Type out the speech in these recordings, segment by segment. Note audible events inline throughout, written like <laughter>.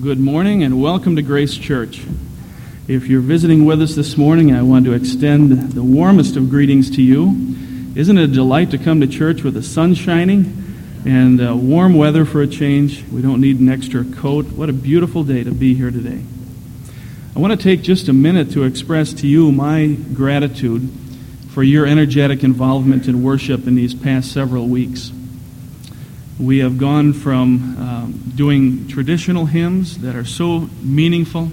Well, good morning and welcome to Grace Church. If you're visiting with us this morning, I want to extend the warmest of greetings to you. Isn't it a delight to come to church with the sun shining and uh, warm weather for a change? We don't need an extra coat. What a beautiful day to be here today. I want to take just a minute to express to you my gratitude for your energetic involvement in worship in these past several weeks. We have gone from um, doing traditional hymns that are so meaningful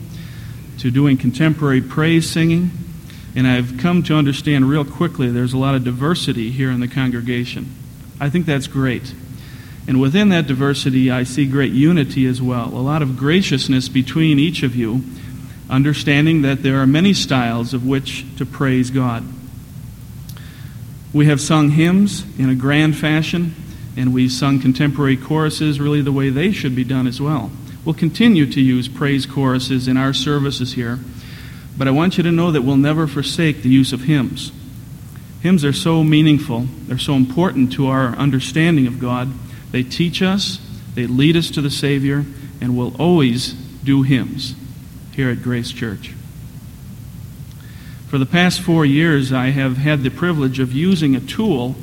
to doing contemporary praise singing. And I've come to understand real quickly there's a lot of diversity here in the congregation. I think that's great. And within that diversity, I see great unity as well. A lot of graciousness between each of you, understanding that there are many styles of which to praise God. We have sung hymns in a grand fashion and we've sung contemporary choruses really the way they should be done as well. We'll continue to use praise choruses in our services here, but I want you to know that we'll never forsake the use of hymns. Hymns are so meaningful, they're so important to our understanding of God. They teach us, they lead us to the Savior, and we'll always do hymns here at Grace Church. For the past four years, I have had the privilege of using a tool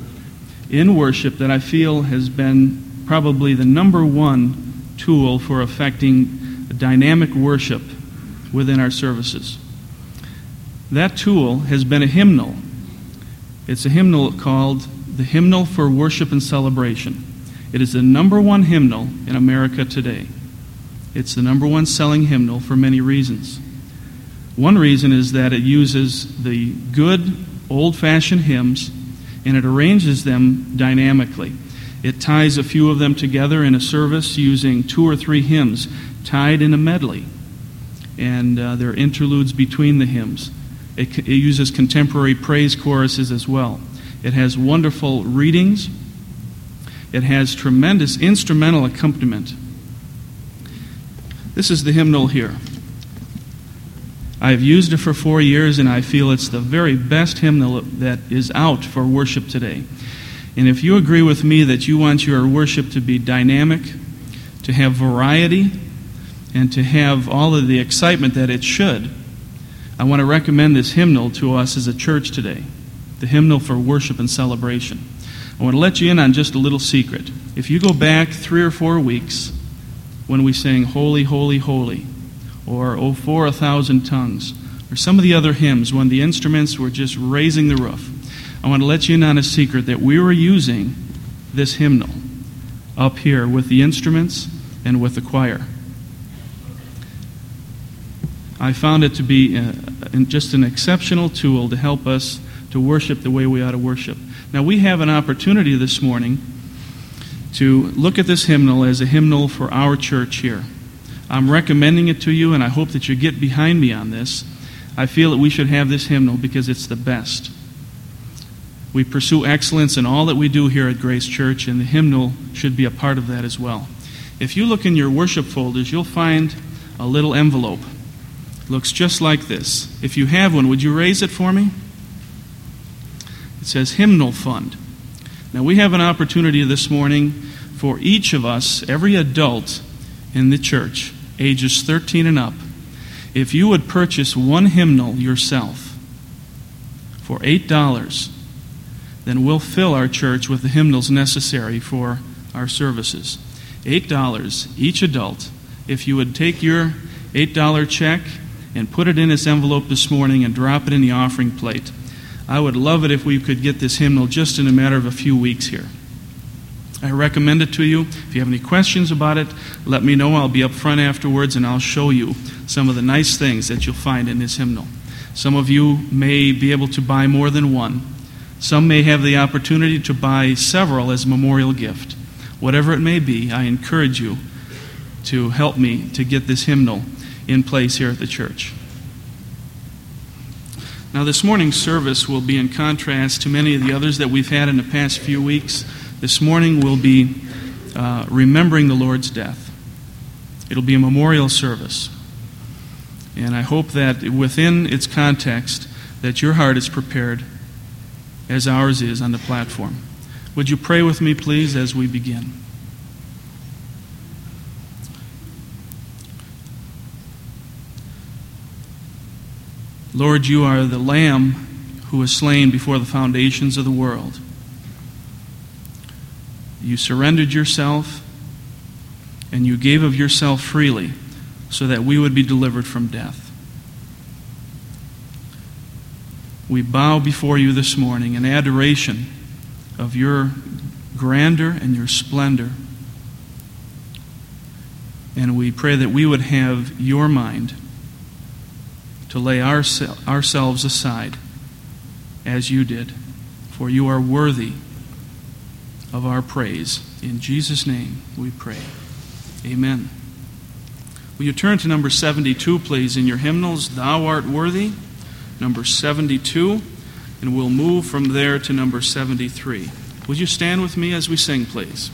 in worship that I feel has been probably the number one tool for affecting dynamic worship within our services. That tool has been a hymnal. It's a hymnal called the Hymnal for Worship and Celebration. It is the number one hymnal in America today. It's the number one selling hymnal for many reasons. One reason is that it uses the good old fashioned hymns and it arranges them dynamically. It ties a few of them together in a service using two or three hymns tied in a medley. And uh, there are interludes between the hymns. It, it uses contemporary praise choruses as well. It has wonderful readings. It has tremendous instrumental accompaniment. This is the hymnal here. I've used it for four years, and I feel it's the very best hymnal that is out for worship today. And if you agree with me that you want your worship to be dynamic, to have variety, and to have all of the excitement that it should, I want to recommend this hymnal to us as a church today the hymnal for worship and celebration. I want to let you in on just a little secret. If you go back three or four weeks when we sang Holy, Holy, Holy, or Oh for a Thousand Tongues, or some of the other hymns when the instruments were just raising the roof. I want to let you in on a secret that we were using this hymnal up here with the instruments and with the choir. I found it to be a, uh, just an exceptional tool to help us to worship the way we ought to worship. Now, we have an opportunity this morning to look at this hymnal as a hymnal for our church here. I'm recommending it to you, and I hope that you get behind me on this. I feel that we should have this hymnal because it's the best. We pursue excellence in all that we do here at Grace Church, and the hymnal should be a part of that as well. If you look in your worship folders, you'll find a little envelope. It looks just like this. If you have one, would you raise it for me? It says Hymnal Fund. Now, we have an opportunity this morning for each of us, every adult in the church, ages 13 and up, if you would purchase one hymnal yourself for $8, then we'll fill our church with the hymnals necessary for our services. $8 each adult. If you would take your $8 check and put it in this envelope this morning and drop it in the offering plate, I would love it if we could get this hymnal just in a matter of a few weeks here. I recommend it to you. If you have any questions about it, let me know. I'll be up front afterwards and I'll show you some of the nice things that you'll find in this hymnal. Some of you may be able to buy more than one. Some may have the opportunity to buy several as a memorial gift. Whatever it may be, I encourage you to help me to get this hymnal in place here at the church. Now, this morning's service will be in contrast to many of the others that we've had in the past few weeks. This morning we'll be uh, remembering the Lord's death. It'll be a memorial service. And I hope that within its context that your heart is prepared as ours is on the platform. Would you pray with me please as we begin? Lord, you are the lamb who was slain before the foundations of the world. You surrendered yourself and you gave of yourself freely so that we would be delivered from death. We bow before you this morning in adoration of your grandeur and your splendor. And we pray that we would have your mind to lay our, ourselves aside as you did, for you are worthy of our praise. In Jesus' name we pray. Amen. Will you turn to number 72, please, in your hymnals? Thou art worthy, number 72, and we'll move from there to number 73. Would you stand with me as we sing, please?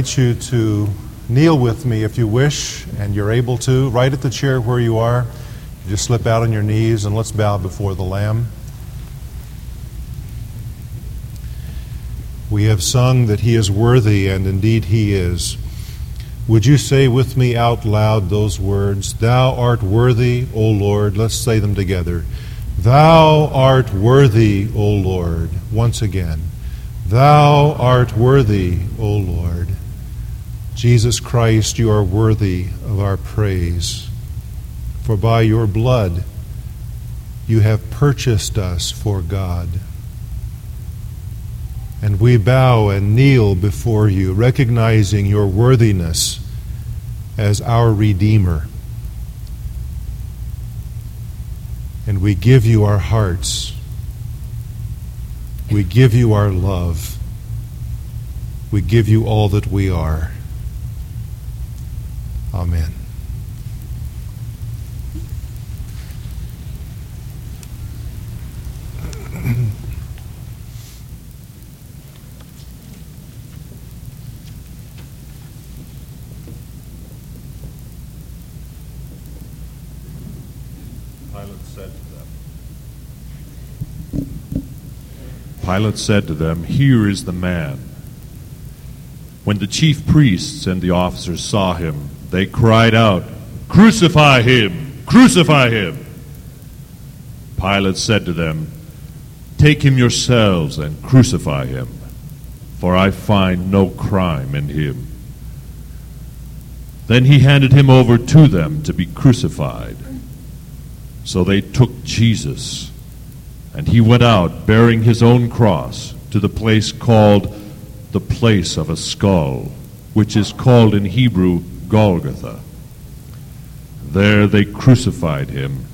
Invite you to kneel with me if you wish, and you're able to, right at the chair where you are. Just slip out on your knees and let's bow before the Lamb. We have sung that He is worthy, and indeed He is. Would you say with me out loud those words? Thou art worthy, O Lord. Let's say them together. Thou art worthy, O Lord. Once again. Thou art worthy, O Lord. Jesus Christ, you are worthy of our praise. For by your blood you have purchased us for God. And we bow and kneel before you, recognizing your worthiness as our Redeemer. And we give you our hearts. We give you our love. We give you all that we are. Amen. Pilate said to them, Pilate said to them, Here is the man. When the chief priests and the officers saw him, they cried out, Crucify him! Crucify him! Pilate said to them, Take him yourselves and crucify him, for I find no crime in him. Then he handed him over to them to be crucified. So they took Jesus, and he went out bearing his own cross to the place called the place of a skull, which is called in Hebrew Golgotha. There they crucified him,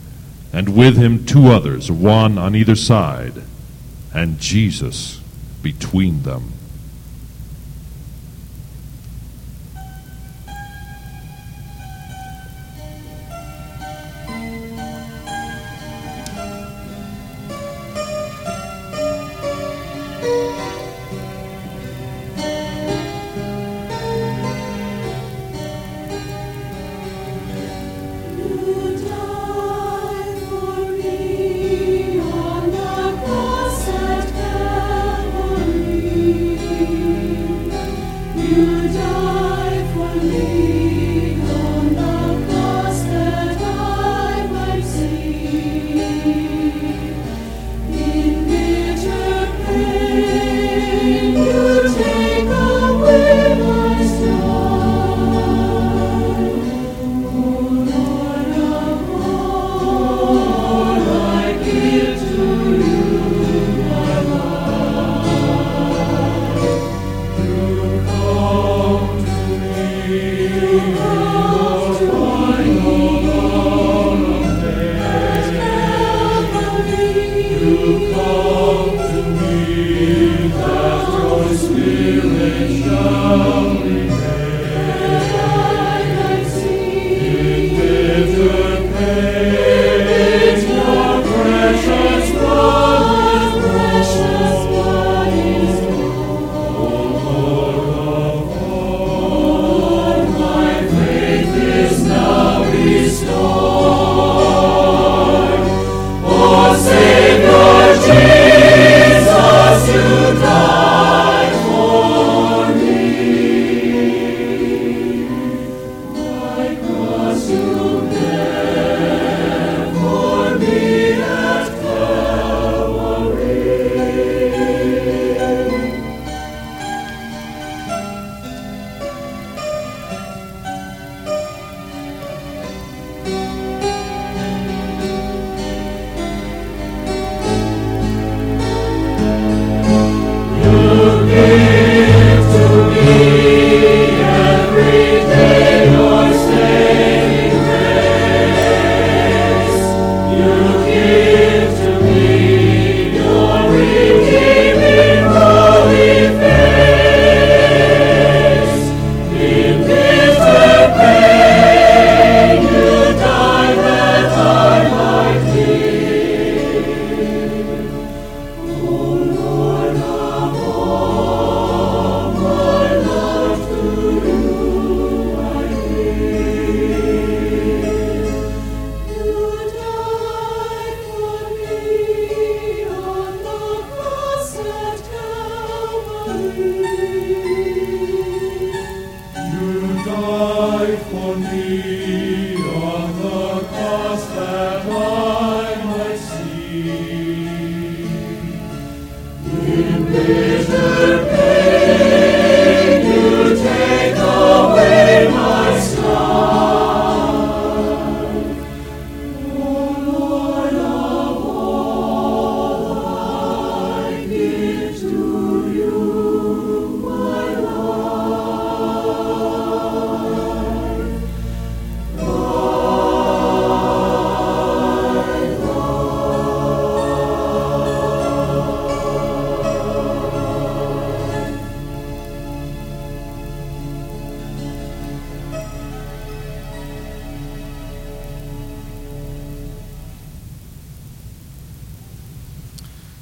and with him two others, one on either side, and Jesus between them.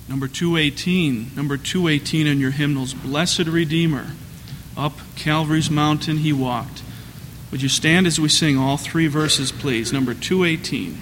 Number 218, number 218 in your hymnals, Blessed Redeemer, up Calvary's mountain he walked. Would you stand as we sing all three verses, please? Number 218.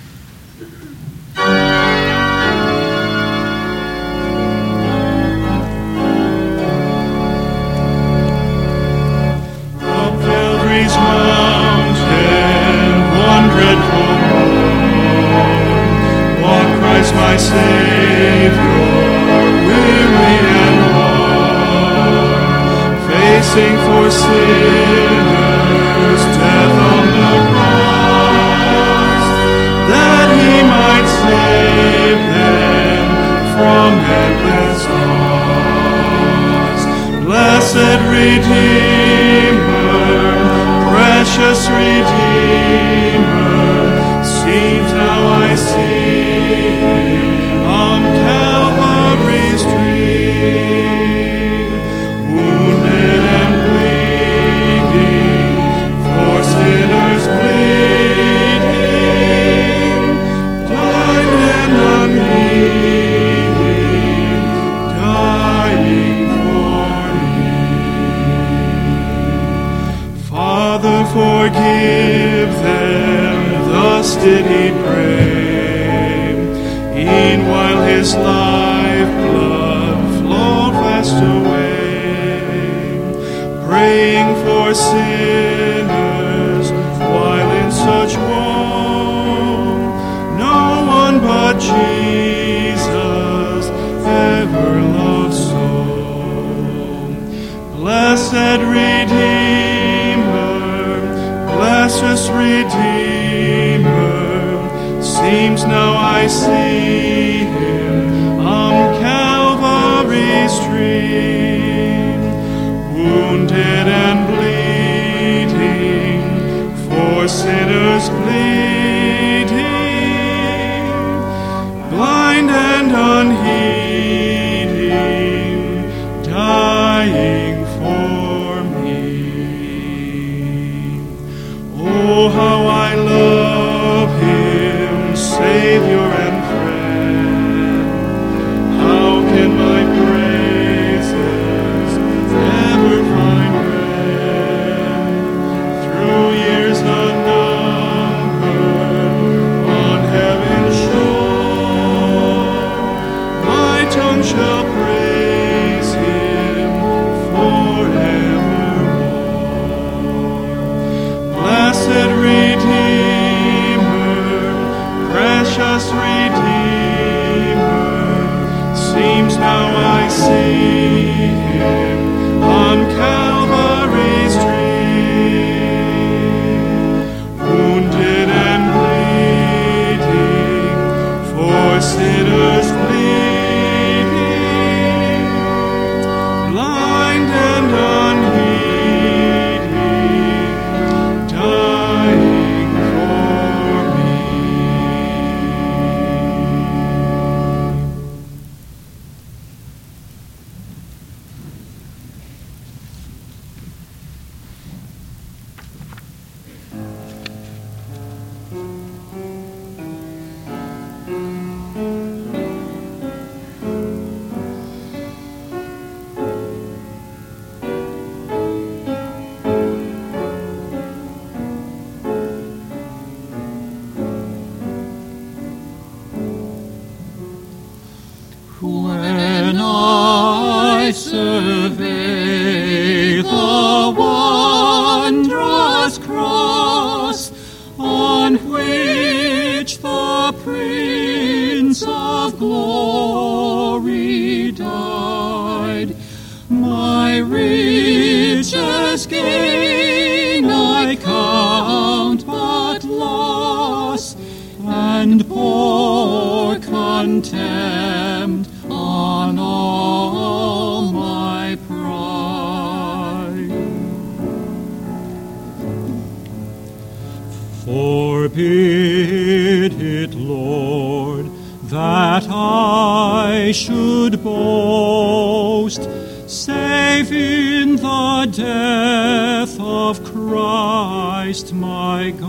they should boast, save in the death of Christ my God.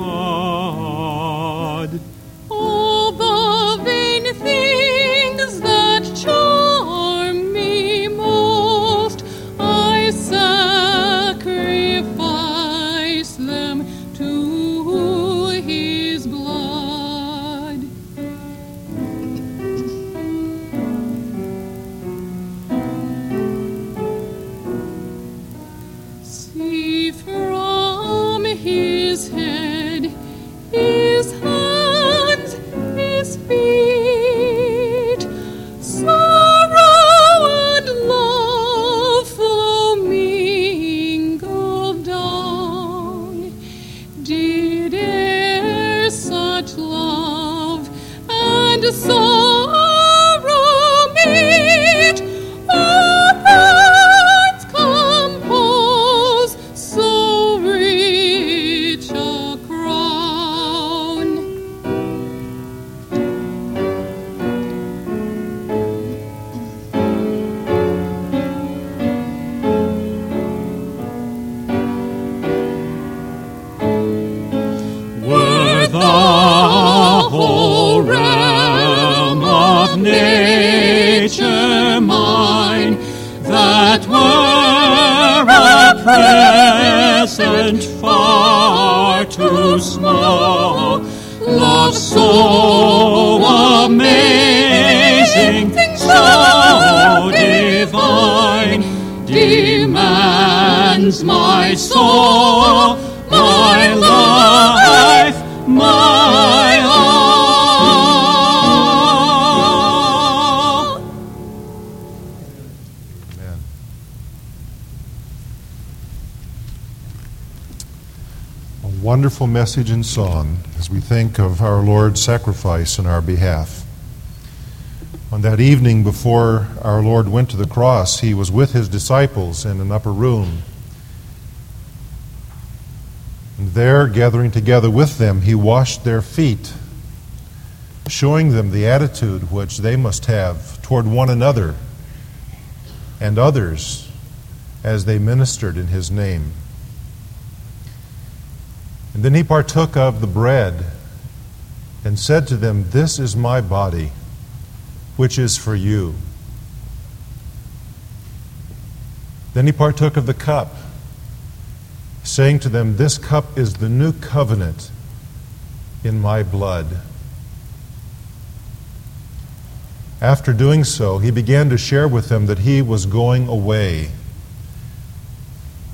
Soul, my life, my all. Amen. A wonderful message and song as we think of our Lord's sacrifice in our behalf. On that evening before our Lord went to the cross, he was with his disciples in an upper room. And there, gathering together with them, he washed their feet, showing them the attitude which they must have toward one another and others as they ministered in his name. And then he partook of the bread and said to them, This is my body, which is for you. Then he partook of the cup, saying to them, This cup is the new covenant in my blood. After doing so, he began to share with them that he was going away,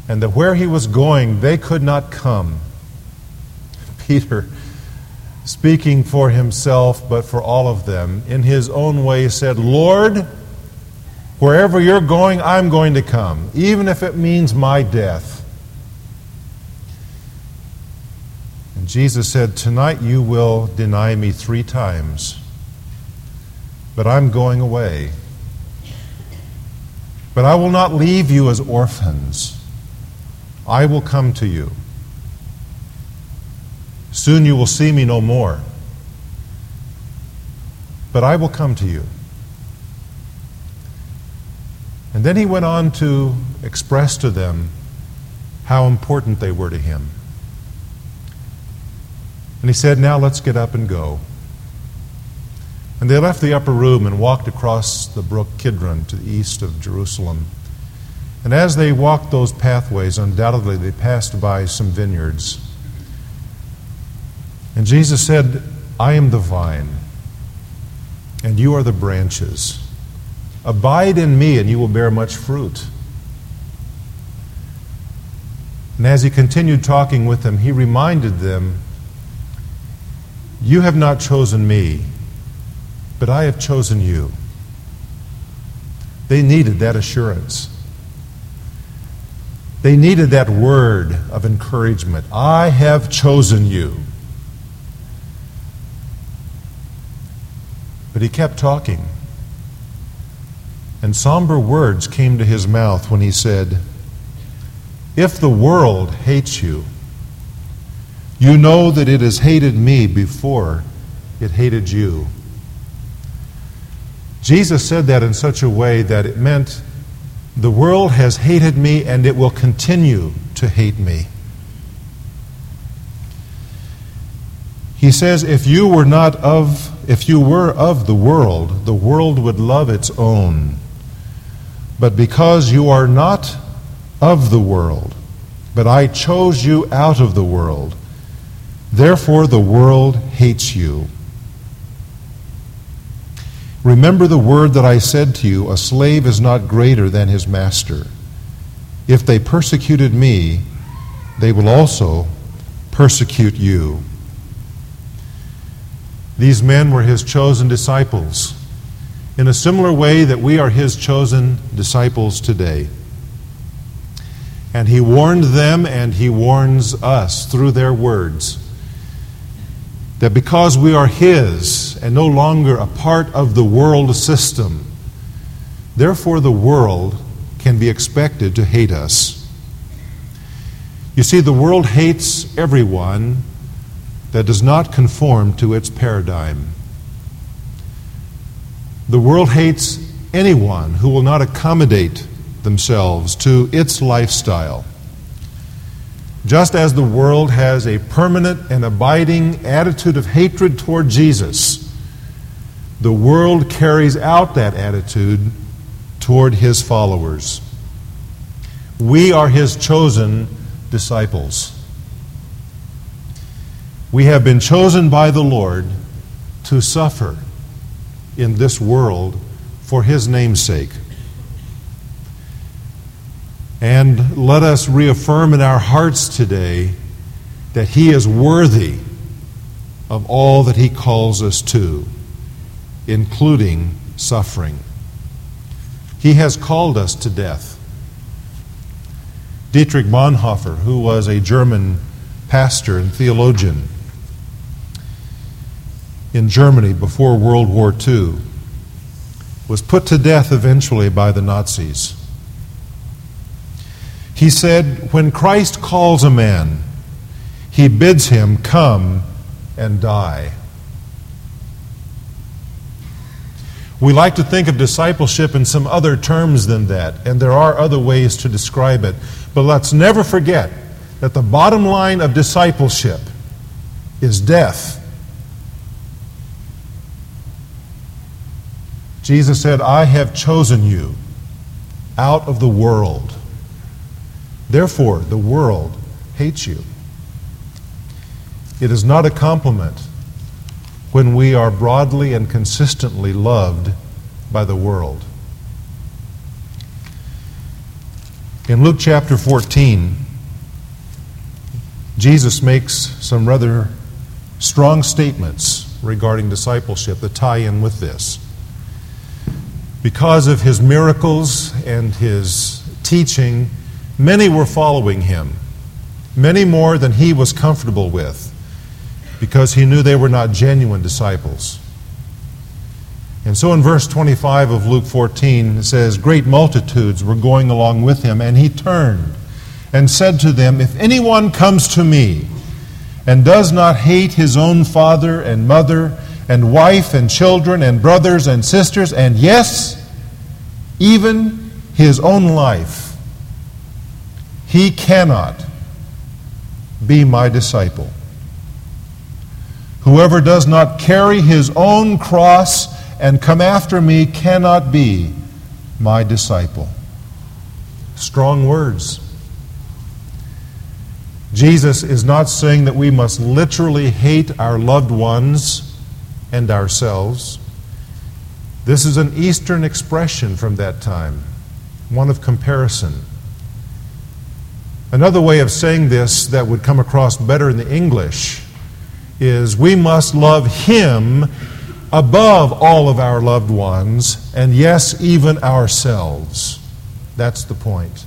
and that where he was going, they could not come. <laughs> Peter, speaking for himself, but for all of them, in his own way said, Lord, wherever you're going, I'm going to come, even if it means my death. Jesus said, Tonight you will deny me three times, but I'm going away. But I will not leave you as orphans. I will come to you. Soon you will see me no more. But I will come to you. And then he went on to express to them how important they were to him. And he said, Now let's get up and go. And they left the upper room and walked across the brook Kidron to the east of Jerusalem. And as they walked those pathways, undoubtedly they passed by some vineyards. And Jesus said, I am the vine, and you are the branches. Abide in me, and you will bear much fruit. And as he continued talking with them, he reminded them, You have not chosen me, but I have chosen you. They needed that assurance. They needed that word of encouragement. I have chosen you. But he kept talking. And somber words came to his mouth when he said, If the world hates you, you know that it has hated me before it hated you. Jesus said that in such a way that it meant the world has hated me and it will continue to hate me. He says, if you were not of, if you were of the world, the world would love its own. But because you are not of the world, but I chose you out of the world, therefore the world hates you. Remember the word that I said to you a slave is not greater than his master. If they persecuted me, they will also persecute you. These men were his chosen disciples, in a similar way that we are his chosen disciples today. And he warned them and he warns us through their words. That because we are His and no longer a part of the world system, therefore the world can be expected to hate us. You see, the world hates everyone that does not conform to its paradigm. The world hates anyone who will not accommodate themselves to its lifestyle. Just as the world has a permanent and abiding attitude of hatred toward Jesus, the world carries out that attitude toward his followers. We are his chosen disciples. We have been chosen by the Lord to suffer in this world for his name's sake. And let us reaffirm in our hearts today that he is worthy of all that he calls us to, including suffering. He has called us to death. Dietrich Bonhoeffer, who was a German pastor and theologian in Germany before World War II, was put to death eventually by the Nazis. He said, When Christ calls a man, he bids him come and die. We like to think of discipleship in some other terms than that, and there are other ways to describe it. But let's never forget that the bottom line of discipleship is death. Jesus said, I have chosen you out of the world. Therefore, the world hates you. It is not a compliment when we are broadly and consistently loved by the world. In Luke chapter 14, Jesus makes some rather strong statements regarding discipleship that tie in with this. Because of his miracles and his teaching, many were following him, many more than he was comfortable with because he knew they were not genuine disciples. And so in verse 25 of Luke 14, it says, Great multitudes were going along with him, and he turned and said to them, If anyone comes to me and does not hate his own father and mother and wife and children and brothers and sisters, and yes, even his own life, he cannot be my disciple. Whoever does not carry his own cross and come after me cannot be my disciple. Strong words. Jesus is not saying that we must literally hate our loved ones and ourselves. This is an Eastern expression from that time, one of comparison. Another way of saying this that would come across better in the English is we must love Him above all of our loved ones, and yes, even ourselves. That's the point.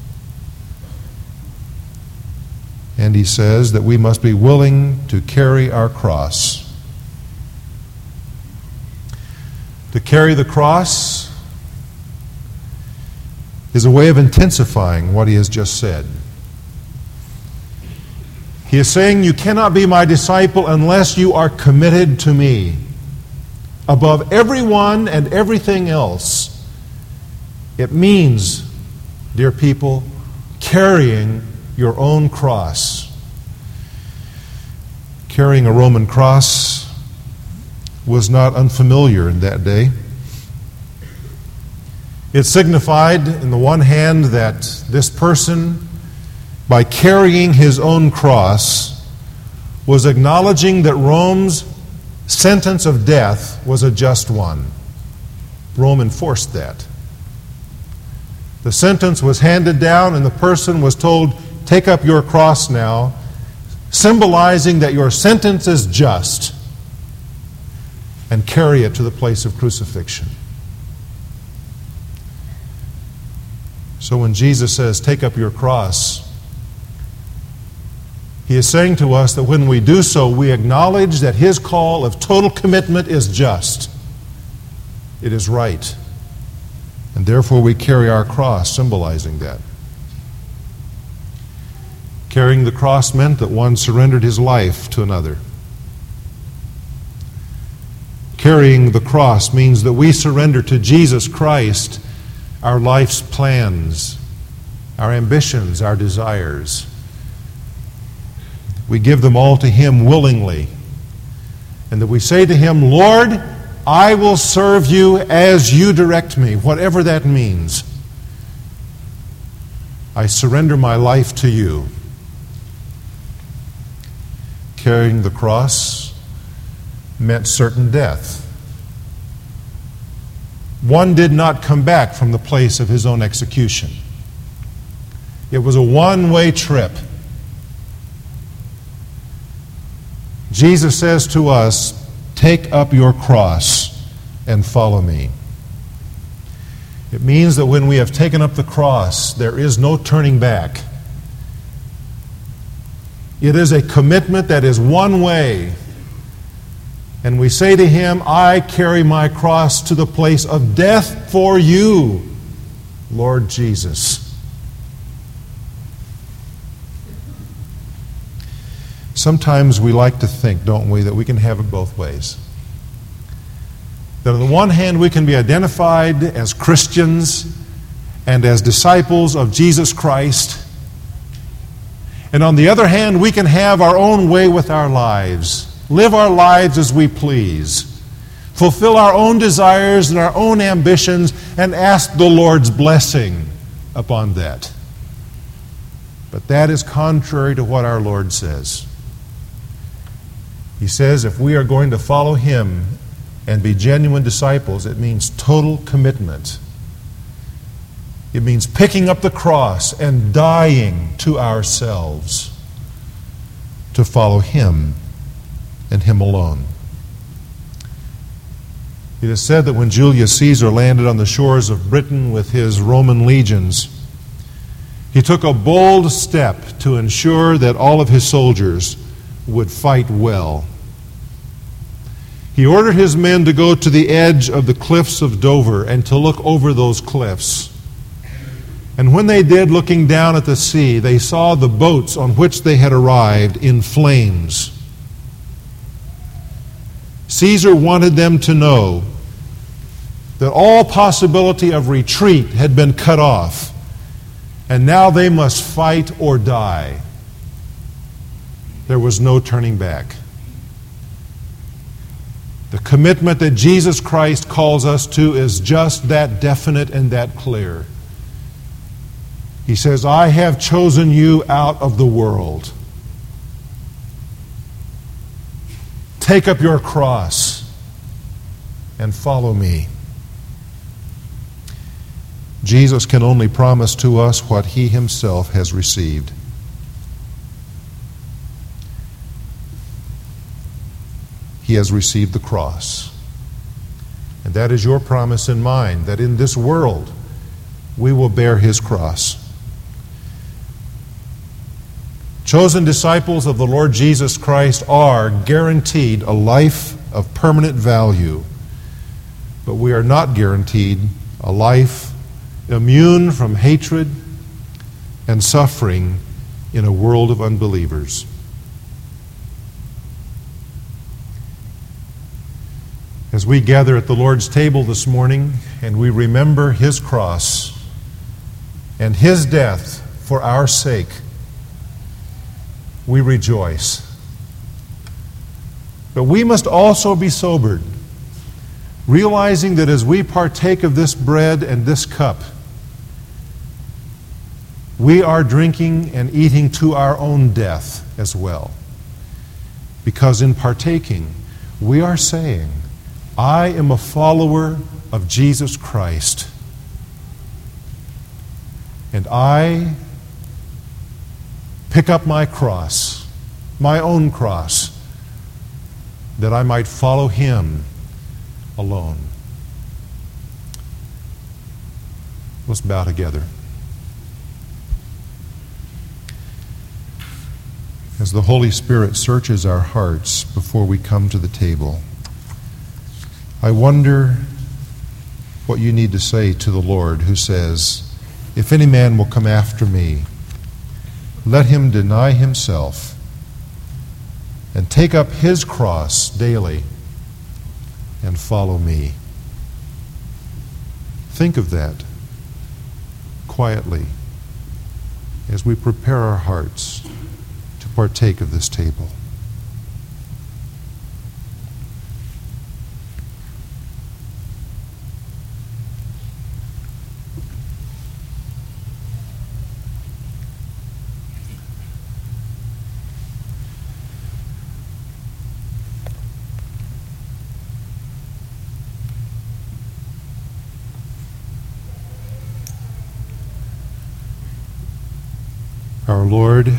And he says that we must be willing to carry our cross. To carry the cross is a way of intensifying what he has just said. He is saying, You cannot be my disciple unless you are committed to me. Above everyone and everything else, it means, dear people, carrying your own cross. Carrying a Roman cross was not unfamiliar in that day. It signified, in the one hand, that this person by carrying his own cross, was acknowledging that Rome's sentence of death was a just one. Rome enforced that. The sentence was handed down, and the person was told, Take up your cross now, symbolizing that your sentence is just, and carry it to the place of crucifixion. So when Jesus says, Take up your cross, He is saying to us that when we do so, we acknowledge that His call of total commitment is just, it is right. And therefore, we carry our cross, symbolizing that. Carrying the cross meant that one surrendered his life to another. Carrying the cross means that we surrender to Jesus Christ our life's plans, our ambitions, our desires. We give them all to Him willingly. And that we say to Him, Lord, I will serve you as you direct me, whatever that means. I surrender my life to you. Carrying the cross meant certain death. One did not come back from the place of his own execution. It was a one way trip. Jesus says to us, Take up your cross and follow me. It means that when we have taken up the cross, there is no turning back. It is a commitment that is one way. And we say to him, I carry my cross to the place of death for you, Lord Jesus. Sometimes we like to think, don't we, that we can have it both ways. That on the one hand, we can be identified as Christians and as disciples of Jesus Christ. And on the other hand, we can have our own way with our lives, live our lives as we please, fulfill our own desires and our own ambitions, and ask the Lord's blessing upon that. But that is contrary to what our Lord says. He says if we are going to follow Him and be genuine disciples, it means total commitment. It means picking up the cross and dying to ourselves to follow Him and Him alone. It is said that when Julius Caesar landed on the shores of Britain with his Roman legions, he took a bold step to ensure that all of his soldiers would fight well. He ordered his men to go to the edge of the cliffs of Dover and to look over those cliffs. And when they did, looking down at the sea, they saw the boats on which they had arrived in flames. Caesar wanted them to know that all possibility of retreat had been cut off, and now they must fight or die. There was no turning back. The commitment that Jesus Christ calls us to is just that definite and that clear. He says, I have chosen you out of the world. Take up your cross and follow me. Jesus can only promise to us what he himself has received. He has received the cross. And that is your promise and mine, that in this world we will bear his cross. Chosen disciples of the Lord Jesus Christ are guaranteed a life of permanent value, but we are not guaranteed a life immune from hatred and suffering in a world of unbelievers. As we gather at the Lord's table this morning and we remember His cross and His death for our sake, we rejoice. But we must also be sobered, realizing that as we partake of this bread and this cup, we are drinking and eating to our own death as well. Because in partaking, we are saying, I am a follower of Jesus Christ. And I pick up my cross, my own cross, that I might follow him alone. Let's bow together. as the Holy Spirit searches our hearts before we come to the table, I wonder what you need to say to the Lord who says, If any man will come after me, let him deny himself and take up his cross daily and follow me. Think of that quietly as we prepare our hearts to partake of this table. Our Lord,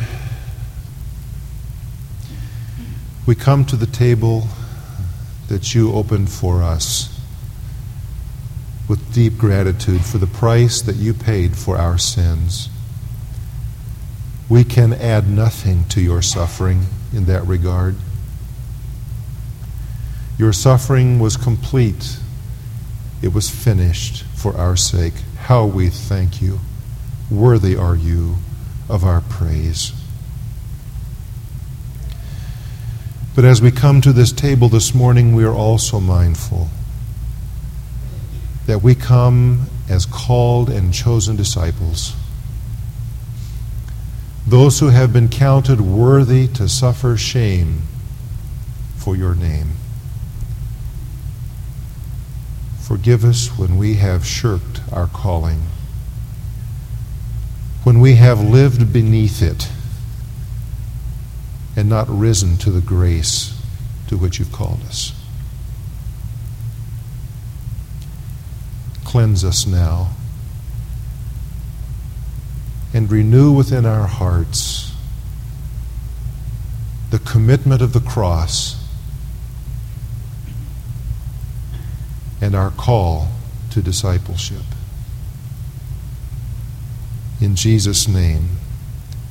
we come to the table that you opened for us with deep gratitude for the price that you paid for our sins. We can add nothing to your suffering in that regard. Your suffering was complete, it was finished for our sake. How we thank you. Worthy are you of our praise. But as we come to this table this morning, we are also mindful that we come as called and chosen disciples, those who have been counted worthy to suffer shame for your name. Forgive us when we have shirked our calling when we have lived beneath it and not risen to the grace to which you've called us. Cleanse us now and renew within our hearts the commitment of the cross and our call to discipleship. In Jesus' name,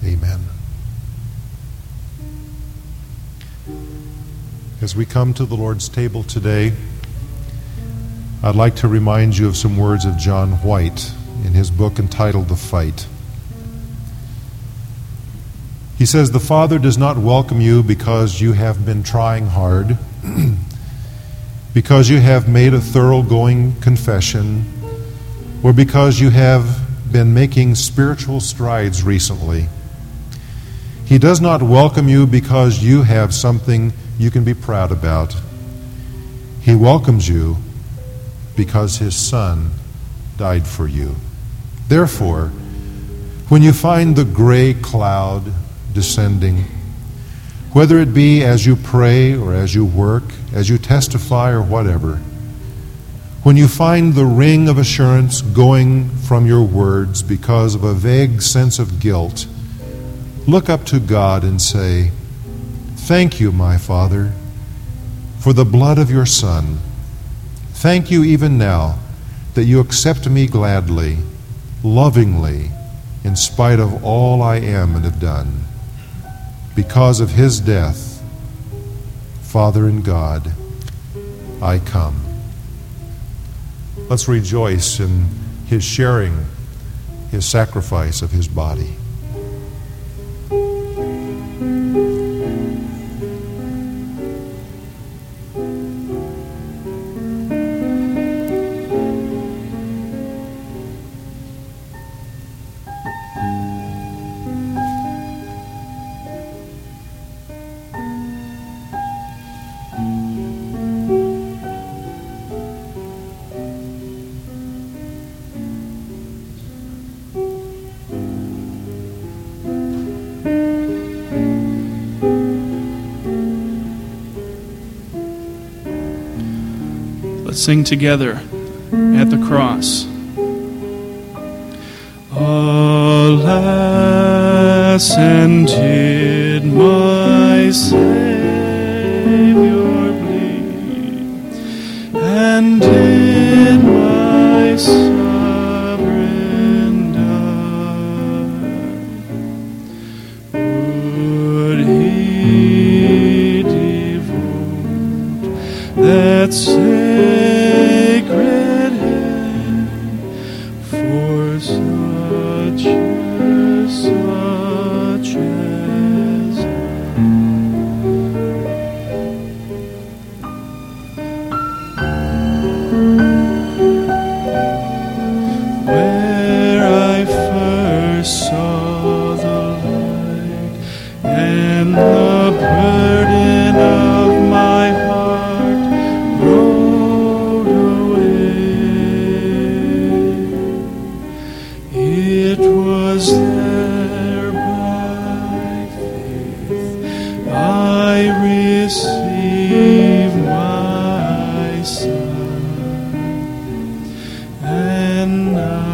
amen. As we come to the Lord's table today, I'd like to remind you of some words of John White in his book entitled The Fight. He says, The Father does not welcome you because you have been trying hard, <clears throat> because you have made a thoroughgoing confession, or because you have been making spiritual strides recently. He does not welcome you because you have something you can be proud about. He welcomes you because his Son died for you. Therefore, when you find the gray cloud descending, whether it be as you pray or as you work, as you testify or whatever, when you find the ring of assurance going from your words because of a vague sense of guilt, look up to God and say, Thank you, my Father, for the blood of your Son. Thank you even now that you accept me gladly, lovingly, in spite of all I am and have done. Because of his death, Father and God, I come. Let's rejoice in his sharing his sacrifice of his body. Sing together at the cross. Alas, and did my Savior bleed, and did my now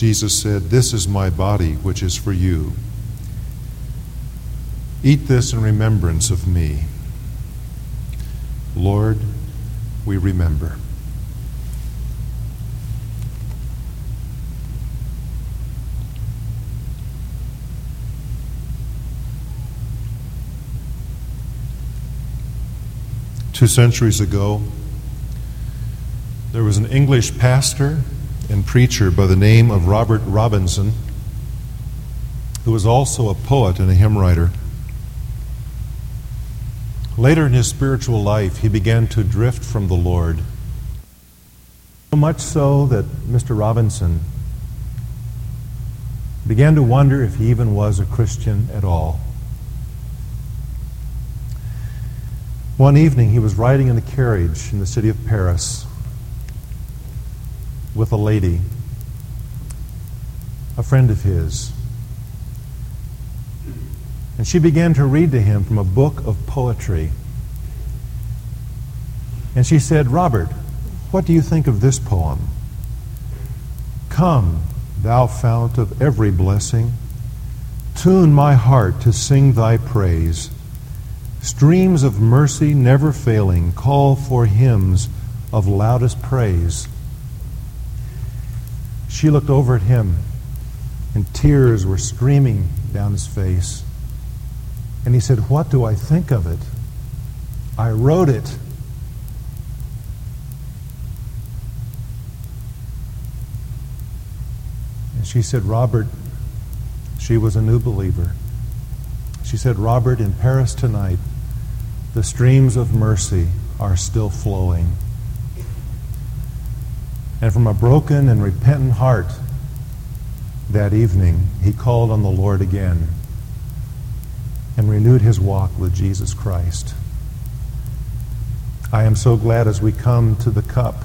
Jesus said, This is my body, which is for you. Eat this in remembrance of me. Lord, we remember. Two centuries ago, there was an English pastor and preacher by the name of Robert Robinson, who was also a poet and a hymn writer. Later in his spiritual life, he began to drift from the Lord. So much so that Mr. Robinson began to wonder if he even was a Christian at all. One evening, he was riding in a carriage in the city of Paris with a lady, a friend of his. And she began to read to him from a book of poetry. And she said, Robert, what do you think of this poem? Come, thou fount of every blessing, tune my heart to sing thy praise. Streams of mercy never failing call for hymns of loudest praise. She looked over at him, and tears were streaming down his face. And he said, What do I think of it? I wrote it. And she said, Robert, she was a new believer. She said, Robert, in Paris tonight, the streams of mercy are still flowing. And from a broken and repentant heart, that evening, he called on the Lord again and renewed his walk with Jesus Christ. I am so glad as we come to the cup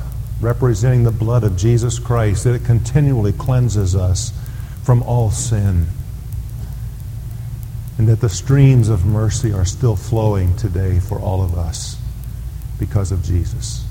representing the blood of Jesus Christ that it continually cleanses us from all sin. And that the streams of mercy are still flowing today for all of us because of Jesus.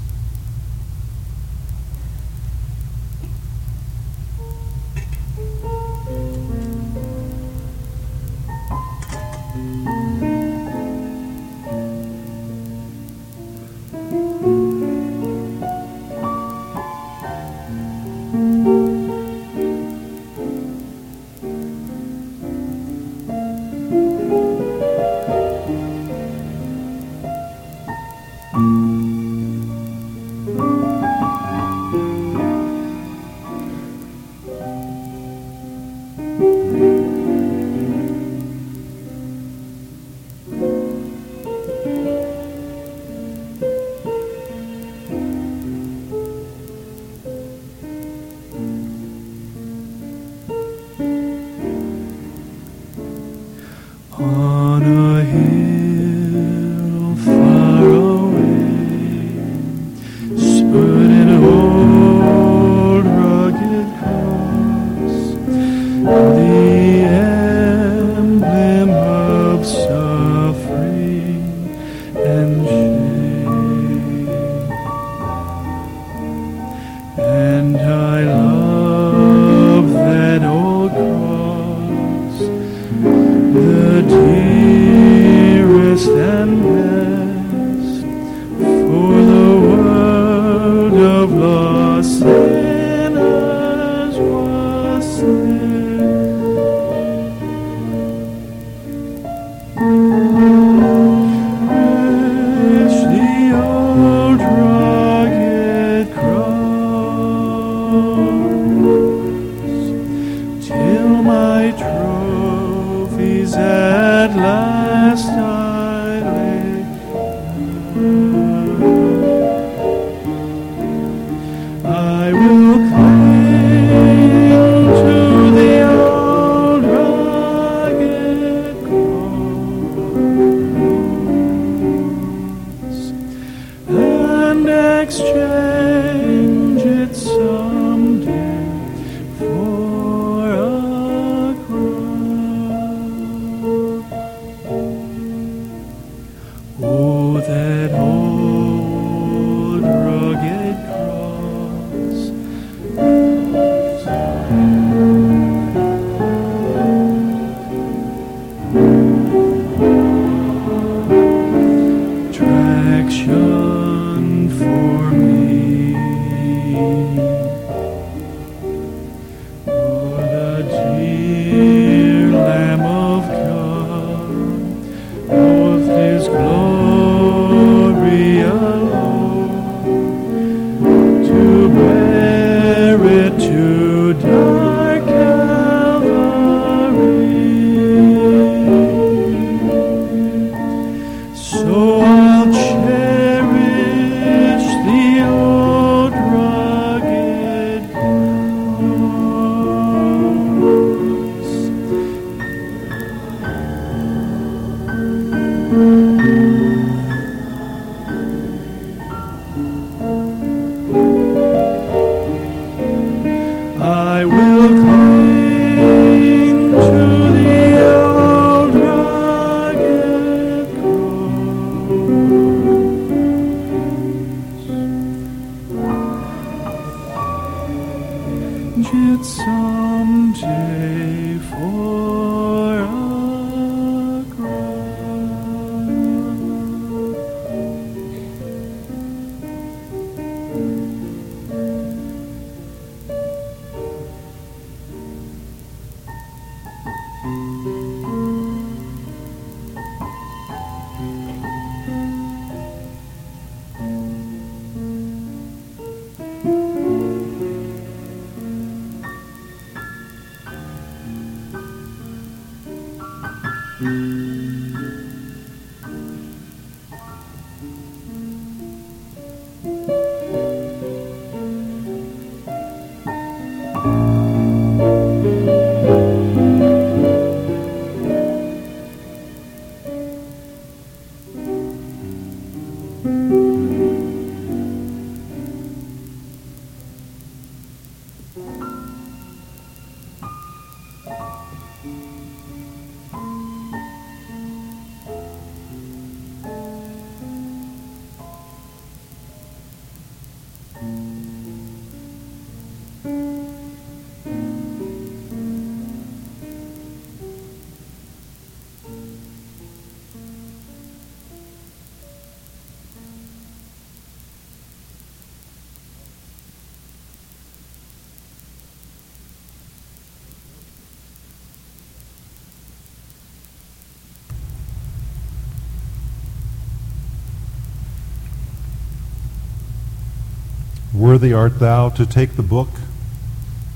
Worthy art thou to take the book,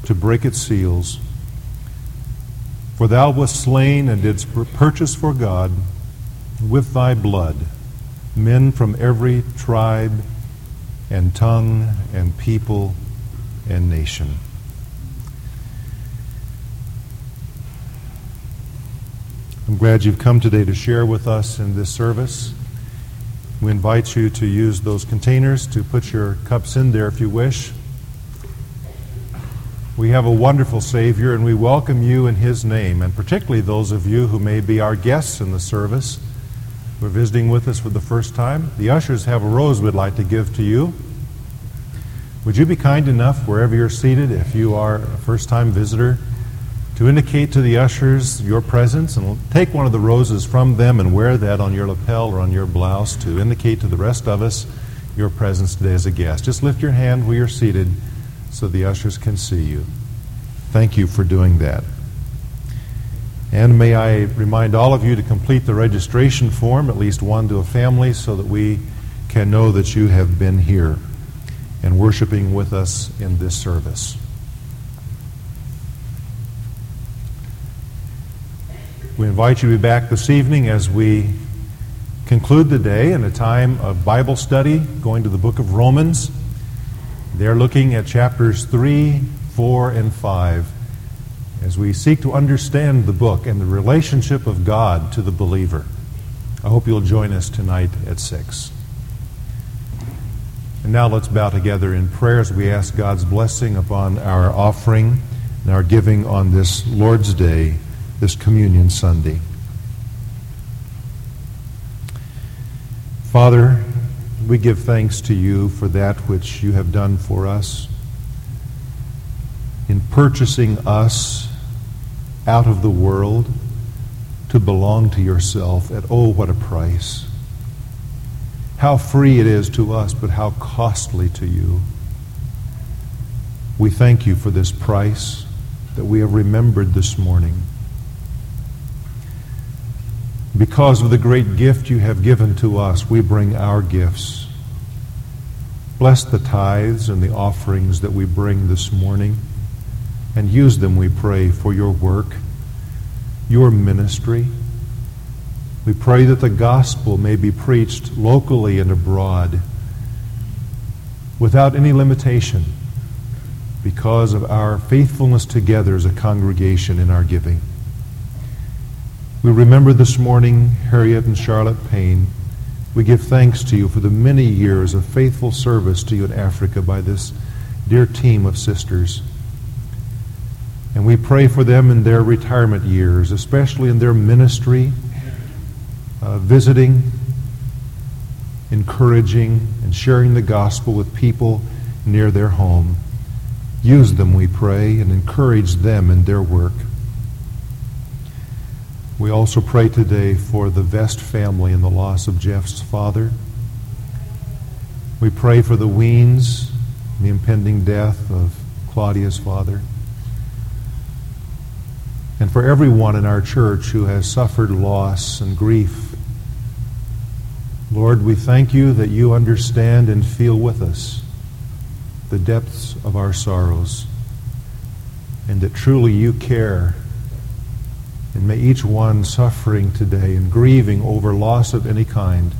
to break its seals. For thou wast slain and didst purchase for God with thy blood men from every tribe and tongue and people and nation. I'm glad you've come today to share with us in this service. We invite you to use those containers to put your cups in there if you wish. We have a wonderful Savior, and we welcome you in His name, and particularly those of you who may be our guests in the service who are visiting with us for the first time. The ushers have a rose we'd like to give to you. Would you be kind enough, wherever you're seated, if you are a first time visitor, to indicate to the ushers your presence and take one of the roses from them and wear that on your lapel or on your blouse to indicate to the rest of us your presence today as a guest. Just lift your hand where you're seated so the ushers can see you. Thank you for doing that. And may I remind all of you to complete the registration form, at least one to a family, so that we can know that you have been here and worshiping with us in this service. We invite you to be back this evening as we conclude the day in a time of Bible study, going to the book of Romans. They're looking at chapters 3, 4, and 5 as we seek to understand the book and the relationship of God to the believer. I hope you'll join us tonight at 6. And now let's bow together in prayer as we ask God's blessing upon our offering and our giving on this Lord's Day this Communion Sunday. Father, we give thanks to you for that which you have done for us in purchasing us out of the world to belong to yourself at oh, what a price. How free it is to us, but how costly to you. We thank you for this price that we have remembered this morning because of the great gift you have given to us, we bring our gifts. Bless the tithes and the offerings that we bring this morning, and use them, we pray, for your work, your ministry. We pray that the gospel may be preached locally and abroad without any limitation because of our faithfulness together as a congregation in our giving. We remember this morning Harriet and Charlotte Payne. We give thanks to you for the many years of faithful service to you in Africa by this dear team of sisters. And we pray for them in their retirement years, especially in their ministry, uh, visiting, encouraging, and sharing the gospel with people near their home. Use them, we pray, and encourage them in their work. We also pray today for the Vest family and the loss of Jeff's father. We pray for the Weens, the impending death of Claudia's father. And for everyone in our church who has suffered loss and grief. Lord, we thank you that you understand and feel with us the depths of our sorrows, and that truly you care and may each one suffering today and grieving over loss of any kind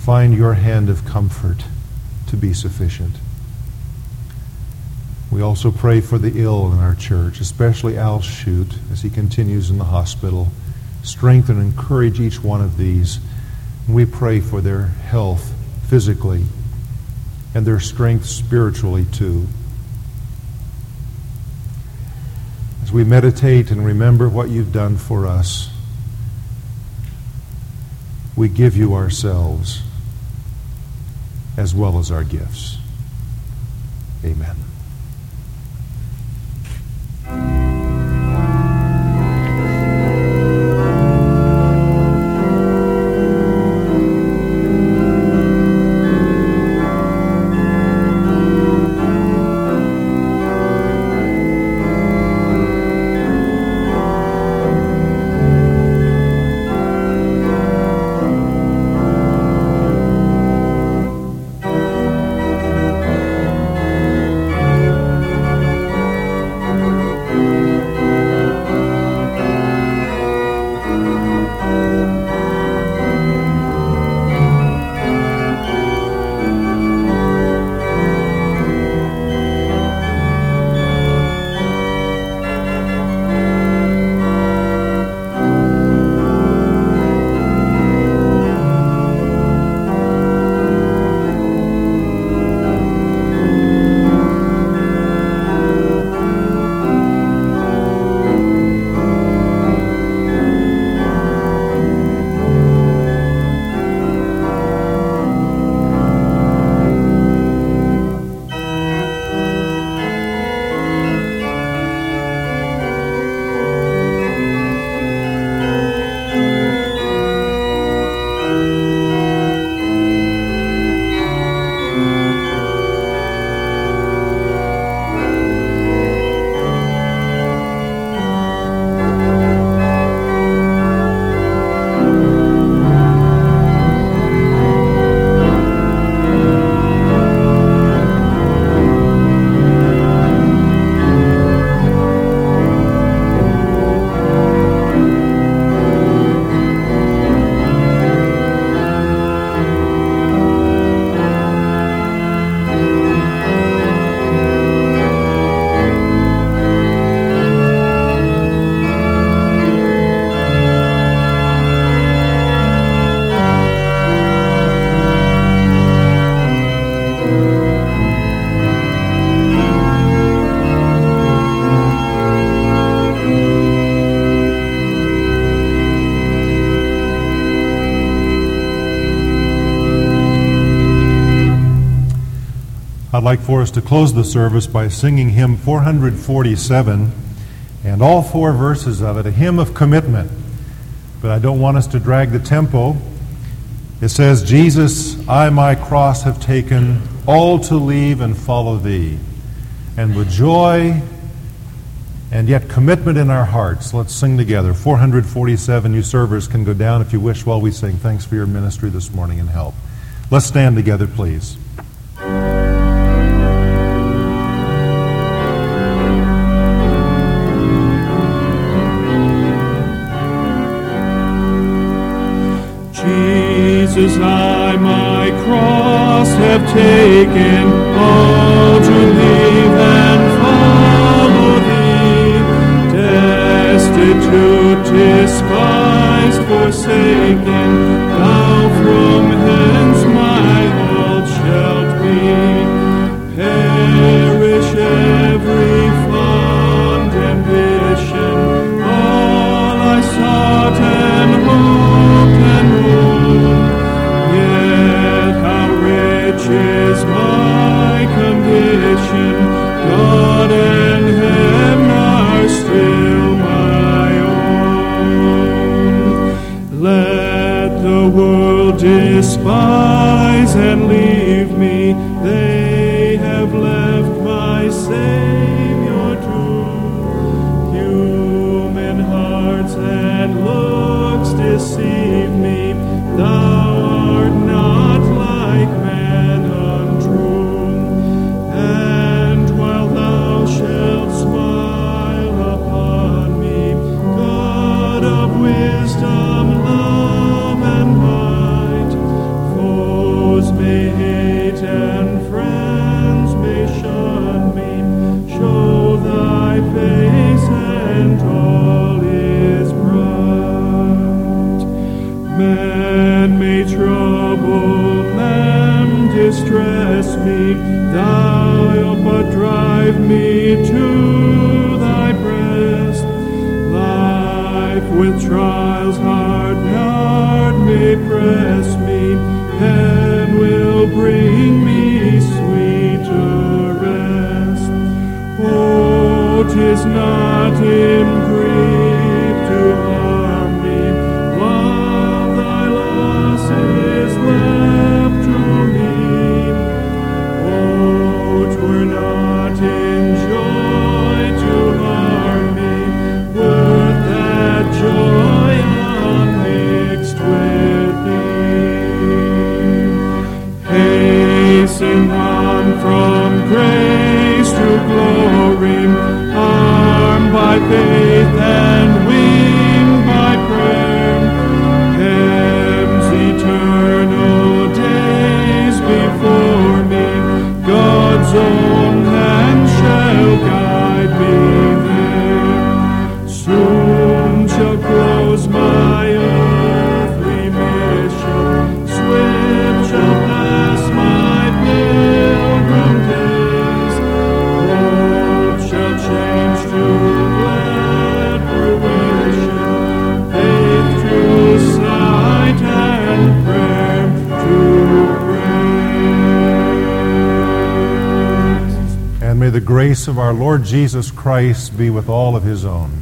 find your hand of comfort to be sufficient. We also pray for the ill in our church, especially Al Shute as he continues in the hospital. Strengthen and encourage each one of these. And we pray for their health physically and their strength spiritually too. As we meditate and remember what you've done for us, we give you ourselves as well as our gifts. Amen. Like for us to close the service by singing hymn 447 and all four verses of it, a hymn of commitment. But I don't want us to drag the tempo. It says, Jesus, I my cross have taken, all to leave and follow thee. And with joy and yet commitment in our hearts, let's sing together. 447, you servers can go down if you wish while we sing. Thanks for your ministry this morning and help. Let's stand together, please. Have taken, all to leave and follow thee. Destitute, despised, forsaken, world despise and leave me, they have left my Savior true. Human hearts and looks deceive distress me, thou but drive me to thy breast. Life with trials hard, hard may press me, and will bring me sweet rest. Oh, 'tis not in grief to grace of our Lord Jesus Christ be with all of his own.